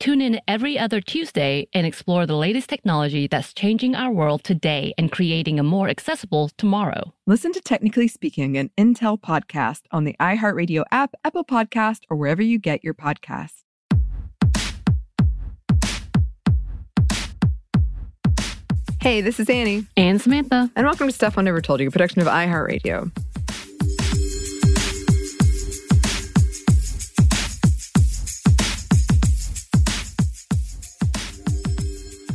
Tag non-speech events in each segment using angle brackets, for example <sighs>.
Tune in every other Tuesday and explore the latest technology that's changing our world today and creating a more accessible tomorrow. Listen to Technically Speaking, an Intel podcast on the iHeartRadio app, Apple Podcast, or wherever you get your podcasts. Hey, this is Annie, And Samantha. and welcome to Stuff I Never Told You, a production of iHeartRadio.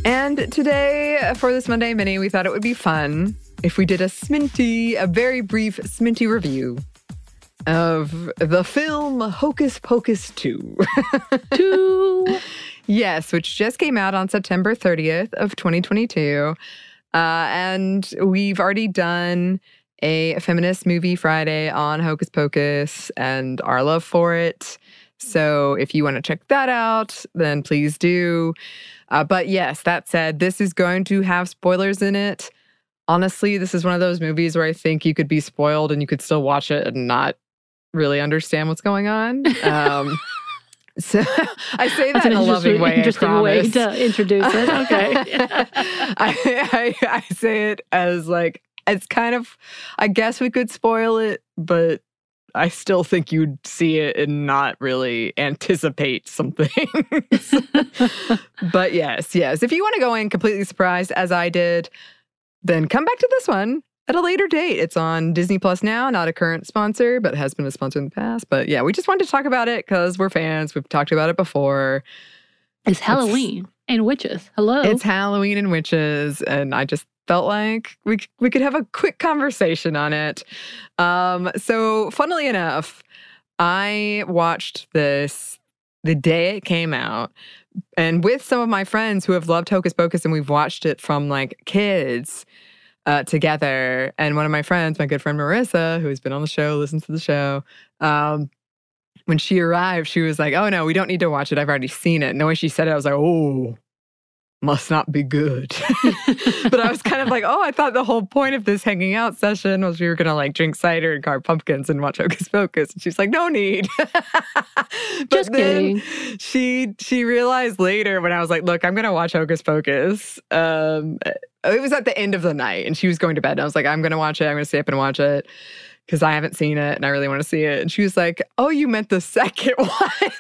And today, for this Monday Mini, we thought it would be fun if we did a Sminty, a very brief Sminty review of the film Hocus Pocus 2. <laughs> Two. yes, which just came out on September 30th of 2022. Uh, and we've already done a feminist movie Friday on Hocus Pocus and our love for it. So if you want to check that out, then please do. Uh, but yes, that said, this is going to have spoilers in it. Honestly, this is one of those movies where I think you could be spoiled and you could still watch it and not really understand what's going on. Um, <laughs> so <laughs> I say that That's in a loving way. interesting way to introduce it. Okay. <laughs> I, I, I say it as like it's kind of I guess we could spoil it, but I still think you'd see it and not really anticipate something. <laughs> but yes, yes. If you want to go in completely surprised as I did, then come back to this one at a later date. It's on Disney Plus now, not a current sponsor, but has been a sponsor in the past. But yeah, we just wanted to talk about it because we're fans. We've talked about it before. it's Halloween and witches. Hello. It's Halloween and witches, and I just felt like we we could have a quick conversation on it. Um, so, funnily enough, I watched this the day it came out, and with some of my friends who have loved Hocus Pocus, and we've watched it from like kids. Uh, together, and one of my friends, my good friend Marissa, who has been on the show, listens to the show. Um, when she arrived, she was like, "Oh no, we don't need to watch it. I've already seen it." And the way she said it, I was like, "Oh, must not be good. <laughs> but I was kind of like, oh, I thought the whole point of this hanging out session was we were gonna like drink cider and carve pumpkins and watch Hocus Pocus. And she's like, no need. <laughs> but Just then kidding. she she realized later when I was like, look, I'm gonna watch Hocus Pocus. Um, it was at the end of the night and she was going to bed. And I was like, I'm gonna watch it. I'm gonna stay up and watch it. Because I haven't seen it and I really want to see it. And she was like, Oh, you meant the <laughs> second one.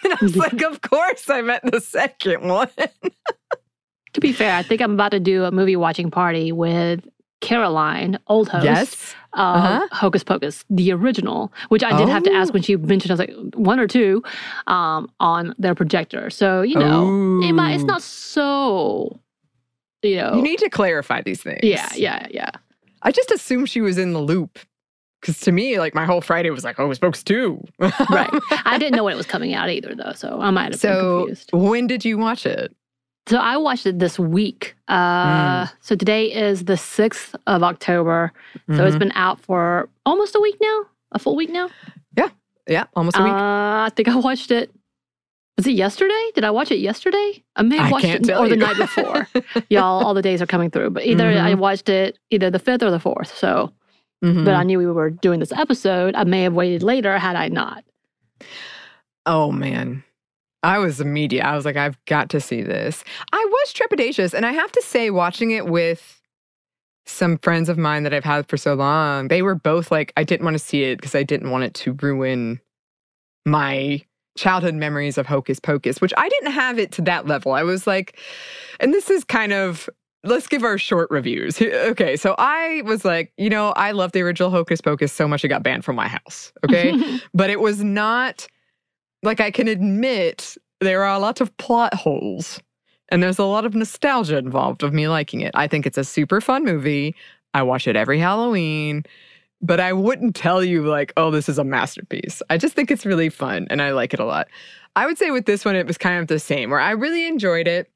And I was like, Of course I meant the second one. To be fair, I think I'm about to do a movie watching party with Caroline, old host Yes. of Uh-huh. Hocus Pocus, the original, which I did have to ask Oh. when she mentioned, I was like, one or two um, on their projector. So, you know, it might, it's not so, you know. You need to clarify these things. yeah, yeah, yeah. I just assumed she was in the loop. Because to me, like my whole Friday was like, oh, it's folks too. Right. I didn't know when it was <laughs> coming out either, though. So I might have been so confused. when did you watch it? So I watched it this week. Uh, So today is the 6th of October. So it's Mhm. been out for almost a week now, a full week now. yeah, Yeah. almost a Uh, week. I think I watched it Was it yesterday? Did I watch it yesterday? I may have I watched it or the night before. <laughs> Y'all, all the days are coming through, but either I Mhm. watched it either the fifth or the fourth. So, Mhm. but I knew we were doing this episode. I may have waited later had I not. Oh man. I was immediate. I was like, I've got to see this. I was trepidatious. And I have to say, watching it with some friends of mine that I've had for so long, they were both like, I didn't want to see it because I didn't want it to ruin my childhood memories of Hocus Pocus, which I didn't have it to that level. I was like, and this is kind of let's give our short reviews. Okay, so I was like, you know, I love the original Hocus Pocus so much it got banned from my house. Okay <laughs> but it was not like I can admit there are a lot of plot holes and there's a lot of nostalgia involved of me liking it. I think it's a super fun movie. I watch it every Halloween, but I wouldn't tell you like, oh, this is a masterpiece. I just think it's really fun and I like it a lot. I would say with this one, it was kind of the same, where I really enjoyed it.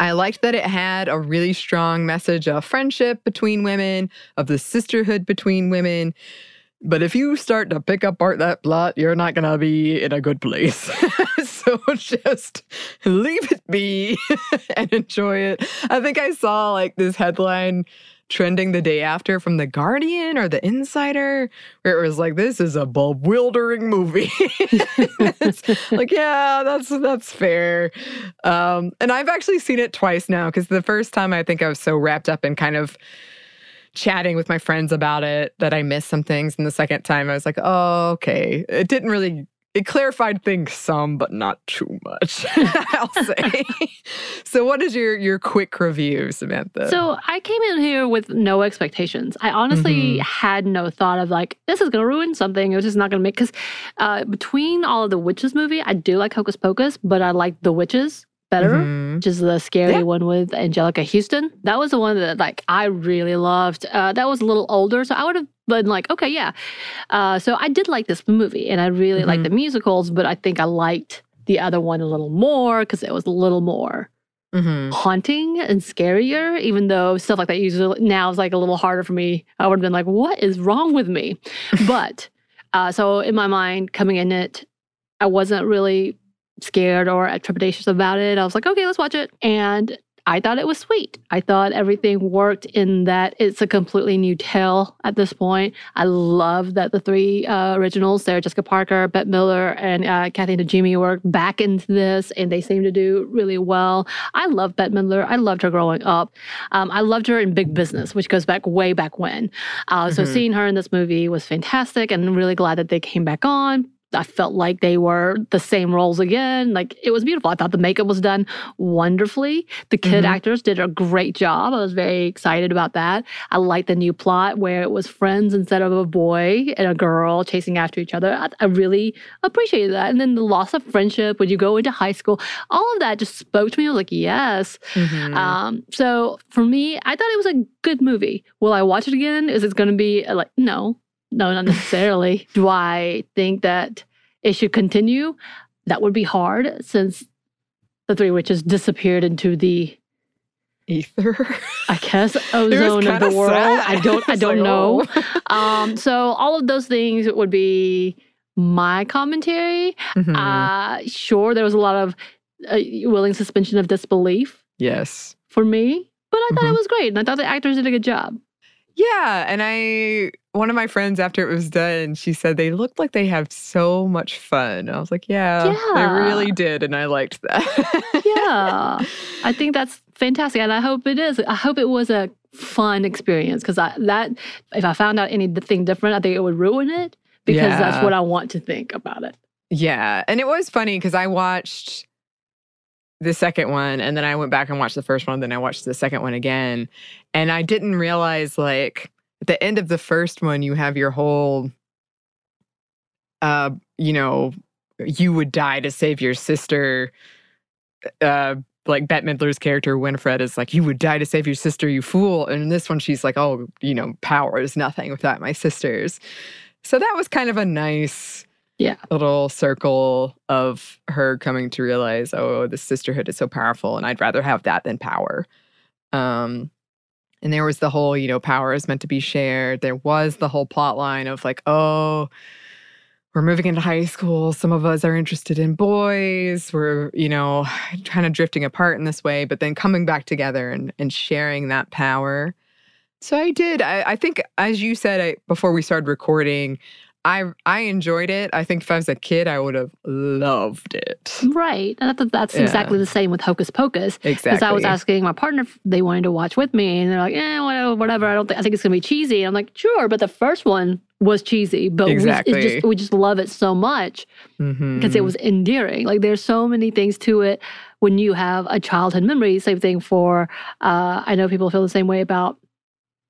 I liked that it had a really strong message of friendship between women, of the sisterhood between women. But if you start to pick apart that plot, you're not going to be in a good place. <laughs> so just leave it be <laughs> and enjoy it. I think I saw like this headline trending the day after from The Guardian or The Insider, where it was like, this is a bewildering movie. <laughs> Like, yeah, that's that's fair. Um, and I've actually seen it twice now because the first time I think I was so wrapped up in kind of chatting with my friends about it that I missed some things. And the second time I was like, oh, okay. It didn't really, it clarified things some, but not too much, <laughs> I'll <laughs> say. so what is your your quick review, Samantha? So I came in here with no expectations. I honestly Mhm. had no thought of like this is going to ruin something. It was just not going to make because uh, between all of the witches movie, I do like Hocus Pocus, but I like the witches better, Mhm. which is the scary Yeah. one with Anjelica Huston. That was the one that like I really loved. Uh, that was a little older, so I would have been like, okay, yeah. Uh, so I did like this movie, and I really like Mhm. the musicals, but I think I liked the other one a little more because it was a little more Mhm. haunting and scarier, even though stuff like that usually now is like a little harder for me. I would have been like, what is wrong with me? <laughs> but uh, so in my mind, coming in it, I wasn't really scared or trepidatious about it. I was like, okay, let's watch it. And I thought it was sweet. I thought everything worked in that it's a completely new tale at this point. I love that the three uh, originals, Sarah Jessica Parker, Bette Midler, and uh, Kathy Najimy, were back into this, and they seem to do really well. I love Bette Midler. I loved her growing up. Um, I loved her in Big Business, which goes back way back when. Uh, So Mhm. seeing her in this movie was fantastic, and I'm really glad that they came back on. I felt like they were the same roles again. Like it was beautiful. I thought the makeup was done wonderfully. The kid Mhm. actors did a great job. I was very excited about that. I liked the new plot where it was friends instead of a boy and a girl chasing after each other. I, I really appreciated that. And then the loss of friendship when you go into high school, all of that just spoke to me. I was like, yes. Mhm. Um, so for me, I thought it was a good movie. Will I watch it again? Is it going to be uh, like, no, no, not necessarily. <laughs> Do I think that it should continue? That would be hard since the Three Witches disappeared into the, Ether. I guess, <laughs> ozone of the world. sad. I <laughs> don't, I don't like, know. oh. Um, so all of those things would be my commentary. Mhm. Uh, sure, there was a lot of uh, willing suspension of disbelief yes. for me, but I thought Mhm. it was great, and I thought the actors did a good job. Yeah, and I one of my friends after it was done, she said they looked like they have so much fun. I was like, yeah, they really did, and I liked that. Yeah. <laughs> I think that's fantastic, and I hope it is. I hope it was a fun experience because that if I found out anything different, I think it would ruin it because that's what I want to think about it. Yeah. And it was funny because I watched the second one and then I went back and watched the first one, then I watched the second one again. And I didn't realize like at the end of the first one, you have your whole uh, you know, you would die to save your sister. Uh like Bette Midler's character Winifred is like, you would die to save your sister, you fool. And in this one, she's like, oh, you know, power is nothing without my sisters. So that was kind of a nice Yeah. little circle of her coming to realize, oh, the sisterhood is so powerful, and I'd rather have that than power. Um, and there was the whole, you know, power is meant to be shared. There was the whole plot line of like, oh, we're moving into high school. Some of us are interested in boys. We're, you know, <sighs> kind of drifting apart in this way, but then coming back together and, and sharing that power. So I did. I, I think, as you said I, before we started recording, I I enjoyed it. I think if I was a kid, I would have loved it. Right. And that, that's Yeah. exactly the same with Hocus Pocus. Exactly. Because I was asking my partner if they wanted to watch with me, and they're like, "Eh, whatever, whatever. I don't think I think it's gonna be cheesy." I'm like, "Sure," but the first one was cheesy, but we, Exactly. it just, we just love it so much because it was endearing. Like there's so many things to it when you have a childhood memory. Same thing for uh, I know people feel the same way about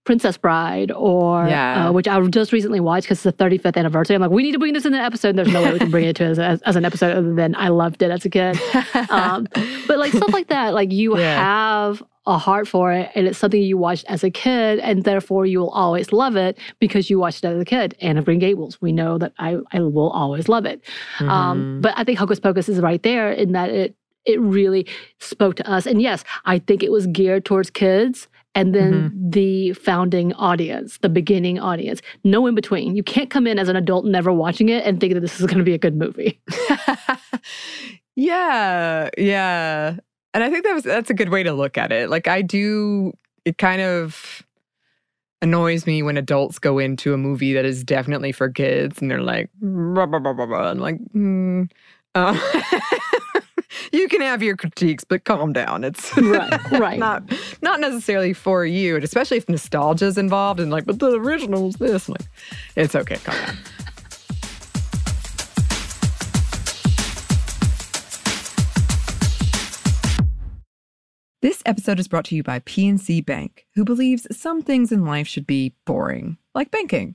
Princess Bride or Yeah. uh, which I just recently watched because it's the 35th anniversary. I'm like, we need to bring this in an episode. And there's no way we can bring it to as, as, as an episode other than I loved it as a kid. <laughs> Um, but like stuff like that, like you Yeah. have a heart for it and it's something you watched as a kid and therefore you will always love it because you watched it as a kid. Anne of Green Gables, we know that I, I will always love it. Mm-hmm. Um, but I think Hocus Pocus is right there in that it it really spoke to us. And yes, I think it was geared towards kids and then the founding audience, the beginning audience. No in between. You can't come in as an adult never watching it and think that this is going to be a good movie. <laughs> <laughs> yeah, yeah. And I think that was that's a good way to look at it. Like I do it kind of annoys me when adults go into a movie that is definitely for kids and they're like blah, blah, blah, blah, blah. I'm like. Uh, <laughs> you can have your critiques but calm down it's <laughs> Right, right. not not necessarily for you and especially if nostalgia is involved and like but the original is this like it's okay calm down This episode is brought to you by PNC Bank, who believes some things in life should be boring, like banking.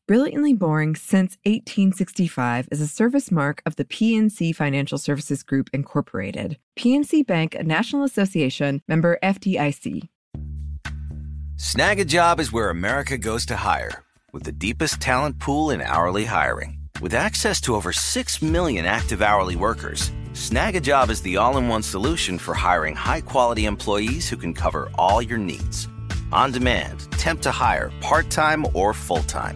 Brilliantly Boring since 1865 is a service mark of the PNC Financial Services Group, Incorporated. PNC Bank, a National Association, member FDIC. Snagajob is where America goes to hire, with the deepest talent pool in hourly hiring. With access to over 6 million active hourly workers, Snagajob is the all in one solution for hiring high quality employees who can cover all your needs. On demand, temp to hire, part time or full time.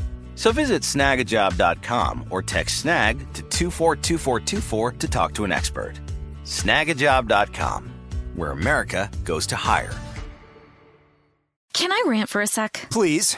So visit snagajob.com or text snag to 242424 to talk to an expert. Snagajob.com, where America goes to hire. Can I rant for a sec? Please.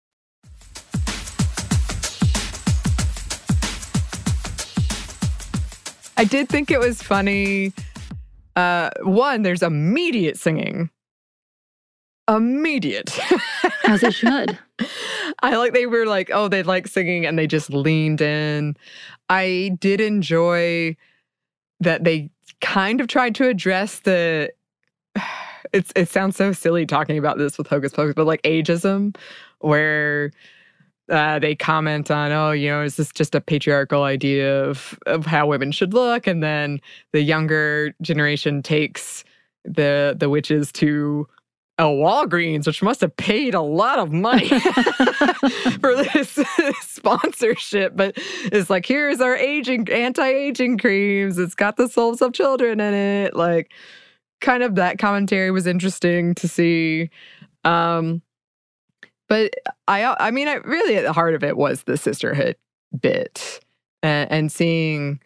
I did think it was funny. Uh, one, there's immediate singing. Immediate. <laughs> As it should. I like they were like, oh, they like singing and they just leaned in. I did enjoy that they kind of tried to address the <sighs> it's it sounds so silly talking about this with Hocus Pocus, but like ageism, where uh, they comment on, oh, you know, is this just a patriarchal idea of of how women should look? And then the younger generation takes the the witches to a Walgreens, which must have paid a lot of money <laughs> for <laughs> this <laughs> sponsorship. But it's like, here's our aging anti-aging creams. It's got the souls of children in it. Like, kind of that commentary was interesting to see. Um, but I I mean, I really at the heart of it was the sisterhood bit and, and seeing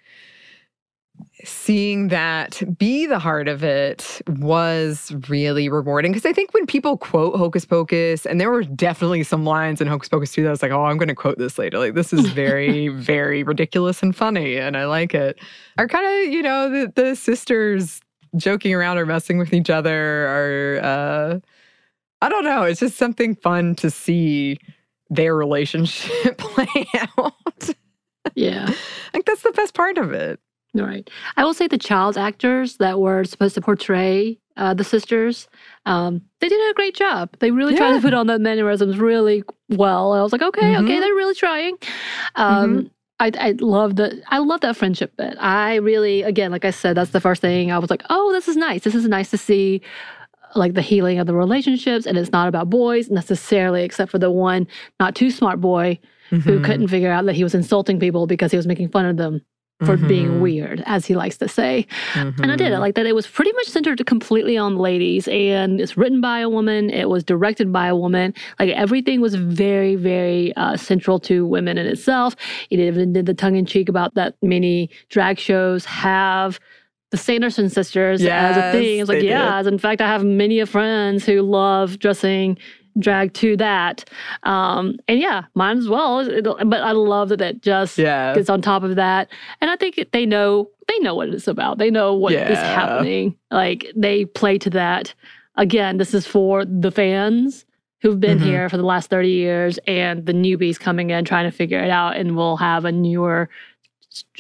seeing that be the heart of it was really rewarding because I think when people quote Hocus Pocus, and there were definitely some lines in Hocus Pocus 2 that I was like, oh, I'm going to quote this later. Like, this is very, <laughs> very ridiculous and funny, and I like it. Are kind of, you know, the, the sisters joking around or messing with each other, are, uh, I don't know. It's just something fun to see their relationship <laughs> play out. Yeah. I think that's the best part of it. Right. I will say the child actors that were supposed to portray uh, the sisters, um, they did a great job. They really tried to put on the mannerisms really well. I was like, okay, Mhm. okay, they're really trying. Um, I, I love the I love that friendship bit. I really, again, like I said, that's the first thing I was like, oh, this is nice. This is nice to see like the healing of the relationships and it's not about boys necessarily except for the one not too smart boy who Mhm. couldn't figure out that he was insulting people because he was making fun of them for being Mhm. weird, as he likes to say. And I did. I Mhm. like that it was pretty much centered completely on ladies and it's written by a woman. It was directed by a woman. Like everything was very, very uh, central to women in itself. It even did the tongue in cheek about that many drag shows have the Sanderson sisters as a thing. It's like, yeah, in fact, I have many of friends who love dressing drag to that. Um, and yeah, mine as well. But I love that it just Yeah. gets on top of that. And I think they know they know what it's about. They know what is Yeah. happening. Like they play to that. Again, this is for the fans who've been Mhm. here for the last 30 years and the newbies coming in trying to figure it out and we'll have a newer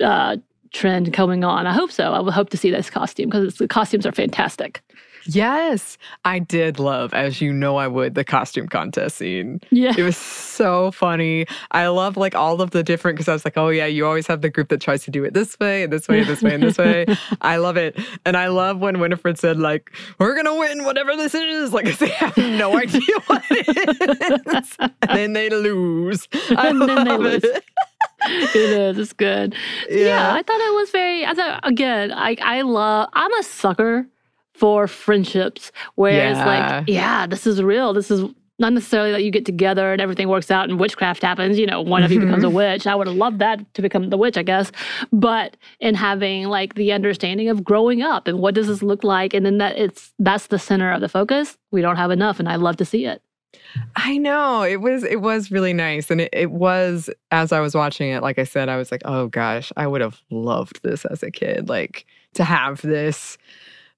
uh, trend coming on. I hope so. I would hope to see this costume because the costumes are fantastic. Yes, I did love, as you know I would, the costume contest scene. Yeah. It was so funny. I love like all of the different because I was like, oh yeah, you always have the group that tries to do it this way and this way and this way and this way. <laughs> I love it. And I love when Winifred said, like, we're gonna win whatever this is. Like <laughs> they have no <laughs> idea what it is. and then they lose. I And then they lose. it. <laughs> it is. It's good. Yeah. Yeah. I thought it was very. I thought again. I I love. I'm a sucker for friendships where it's Yeah. like, yeah, this is real. This is not necessarily that you get together and everything works out and witchcraft happens. You know, one of you becomes Mm-hmm. a witch. I would have loved that to become the witch, I guess. But in having like the understanding of growing up and what does this look like, and then that it's that's the center of the focus. We don't have enough, and I love to see it. I know it was it was really nice, and it, it was as I was watching it. Like I said, I was like, oh gosh, I would have loved this as a kid, like to have this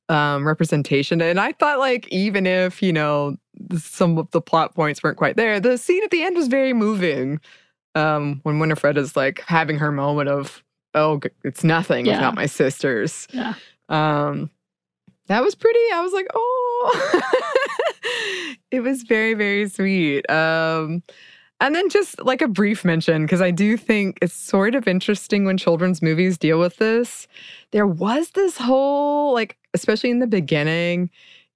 um, representation. And I thought, like, even if you know some of the plot points weren't quite there, the scene at the end was very moving. Um, when Winifred is like having her moment of, oh, it's nothing Yeah. without my sisters. Yeah. Um, that was pretty. I was like, oh, <laughs> <laughs> it was very, very sweet. Um, and then just like a brief mention, because I do think it's sort of interesting when children's movies deal with this. There was this whole, like, especially in the beginning,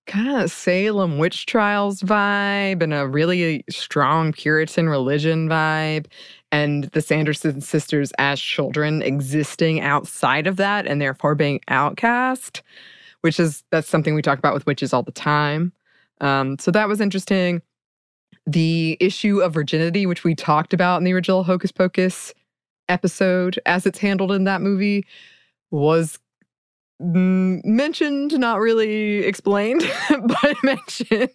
kind of Salem witch trials vibe and a really strong Puritan religion vibe. And the Sanderson sisters as children existing outside of that and therefore being outcast which is that's something we talk about with witches all the time. Um, so that was interesting. The issue of virginity, which we talked about in the original Hocus Pocus episode, as it's handled in that movie, was mm, mentioned, not really explained, <laughs> but mentioned.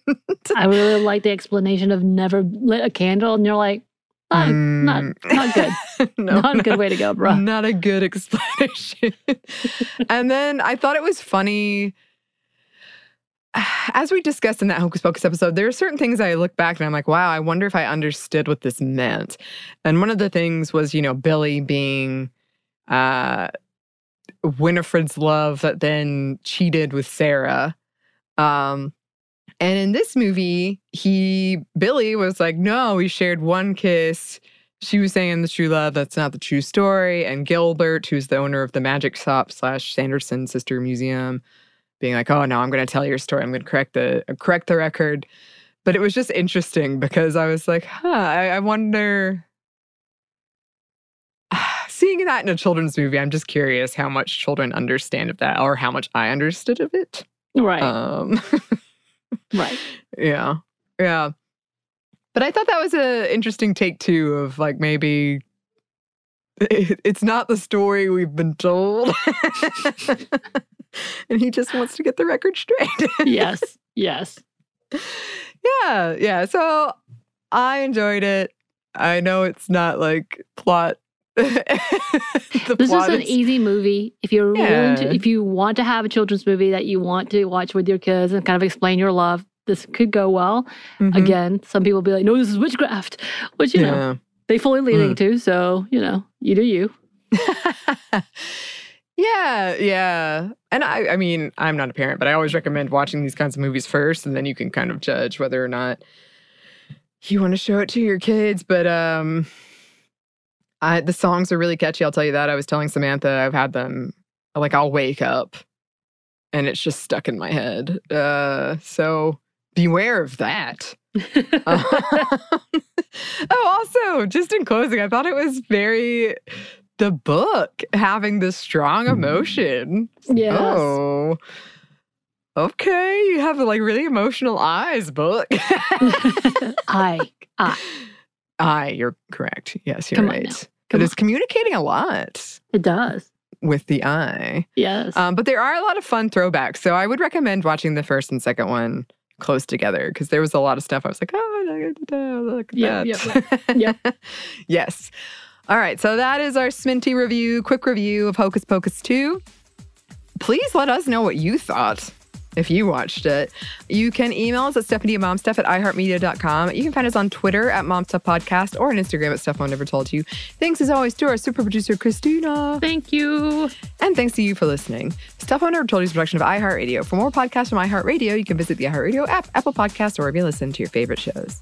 I really like the explanation of never lit a candle, and you're like, not, not, Mm. not good. <laughs> no, not a good way to go, bro. Not a good explanation. <laughs> and then I thought it was funny. <sighs> As we discussed in that Hocus Pocus episode, there are certain things I look back and I'm like, wow, I wonder if I understood what this meant. And one of the things was, you know, Billy being uh, Winifred's love that then cheated with Sarah. Um, and in this movie, he, Billy was like, no, we shared one kiss she was saying the true love that's not the true story and gilbert who's the owner of the magic shop slash sanderson sister museum being like oh no i'm going to tell your story i'm going to correct the uh, correct the record but it was just interesting because i was like huh i, I wonder <sighs> seeing that in a children's movie i'm just curious how much children understand of that or how much i understood of it Right, um <laughs> right. yeah. Yeah. But I thought that was an interesting take too of like maybe it- <laughs> it's not the story we've been told. <laughs> and he just wants to get the record straight. <laughs> yes, yes. yeah, yeah. So I enjoyed it. I know it's not like plot. the This is plot an easy movie. If you're willing to, if you want to have a children's movie that you want to watch with your kids and kind of explain your love, this could go well. Mhm. Again, some people be like, "No, this is witchcraft," which you know Yeah. They fully leaning Mm. to. So you know, you do you. <laughs> yeah, yeah. And I I mean, I'm not a parent, but I always recommend watching these kinds of movies first and then you can kind of judge whether or not you want to show it to your kids, but um I the songs are really catchy, I'll tell you that. I was telling Samantha I've had them like I'll wake up and it's just stuck in my head. Uh so beware of that. Um, <laughs> oh, also, just in closing, I thought it was very the book having this strong emotion. yes. Oh. Okay, you have like really emotional eyes, book. <laughs> I, I. Eye, you're correct. Yes, you're Come right. now. But Come it's communicating a lot It does. with the eye. Yes. Um, but there are a lot of fun throwbacks. So I would recommend watching the first and second one close together because there was a lot of stuff I was like, oh, look at Yep, that. yep, <laughs> yes. All right. So that is our Sminty review, quick review of Hocus Pocus 2. Please let us know what you thought if you watched it. You can email us at stuffmediamomstuff at iheartmedia.com. You can find us on Twitter at Momstuff Podcast or on Instagram at Stuff I Never Told You. Thanks as always to our super producer, Christina. Thank you. And thanks to you for listening. Stuff I Never Told You is a production of iHeartRadio. For more podcasts from iHeartRadio, you can visit the iHeartRadio app, Apple Podcasts, or wherever you listen to your favorite shows.